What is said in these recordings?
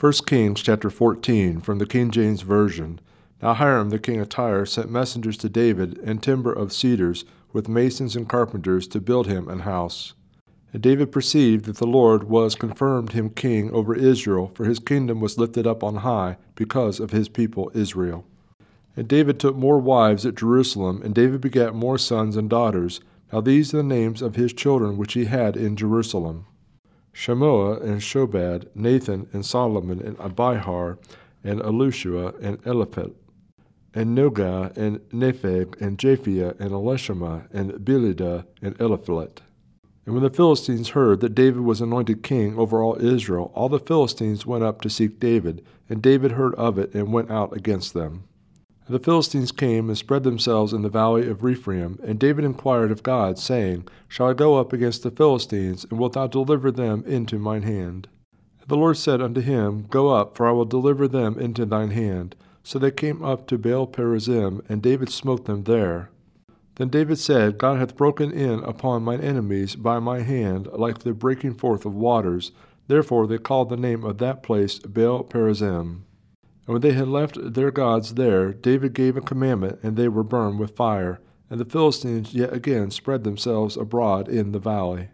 1 Kings chapter 14 from the King James Version. Now Hiram the king of Tyre sent messengers to David and timber of cedars with masons and carpenters to build him an house. And David perceived that the Lord was confirmed him king over Israel, for his kingdom was lifted up on high because of his people Israel. And David took more wives at Jerusalem, and David begat more sons and daughters. Now these are the names of his children which he had in Jerusalem. Shammua and Shobab, Nathan and Solomon and Ibhar and Elishua and Elpalet, and Nogah and Nepheg and Japhia and Elishama and Beeliada and Eliphalet. And when the Philistines heard that David was anointed king over all Israel, all the Philistines went up to seek David, and David heard of it and went out against them. The Philistines came and spread themselves in the valley of Rephaim, and David inquired of God, saying, Shall I go up against the Philistines, and wilt thou deliver them into mine hand? The Lord said unto him, Go up, for I will deliver them into thine hand. So they came up to Baal Perazim, and David smote them there. Then David said, God hath broken in upon mine enemies by my hand, like the breaking forth of waters. Therefore they called the name of that place Baal Perazim. And when they had left their gods there, David gave a commandment, and they were burned with fire. And the Philistines yet again spread themselves abroad in the valley.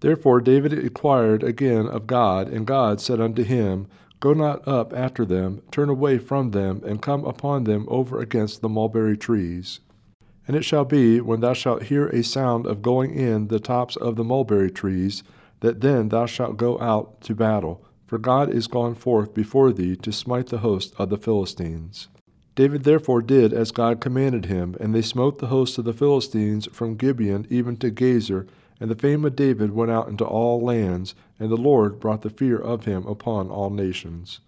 Therefore David inquired again of God, and God said unto him, Go not up after them, turn away from them, and come upon them over against the mulberry trees. And it shall be, when thou shalt hear a sound of going in the tops of the mulberry trees, that then thou shalt go out to battle for God is gone forth before thee to smite the host of the Philistines. David therefore did as God commanded him, and they smote the host of the Philistines from Gibeon even to Gezer, and the fame of David went out into all lands, and the Lord brought the fear of him upon all nations.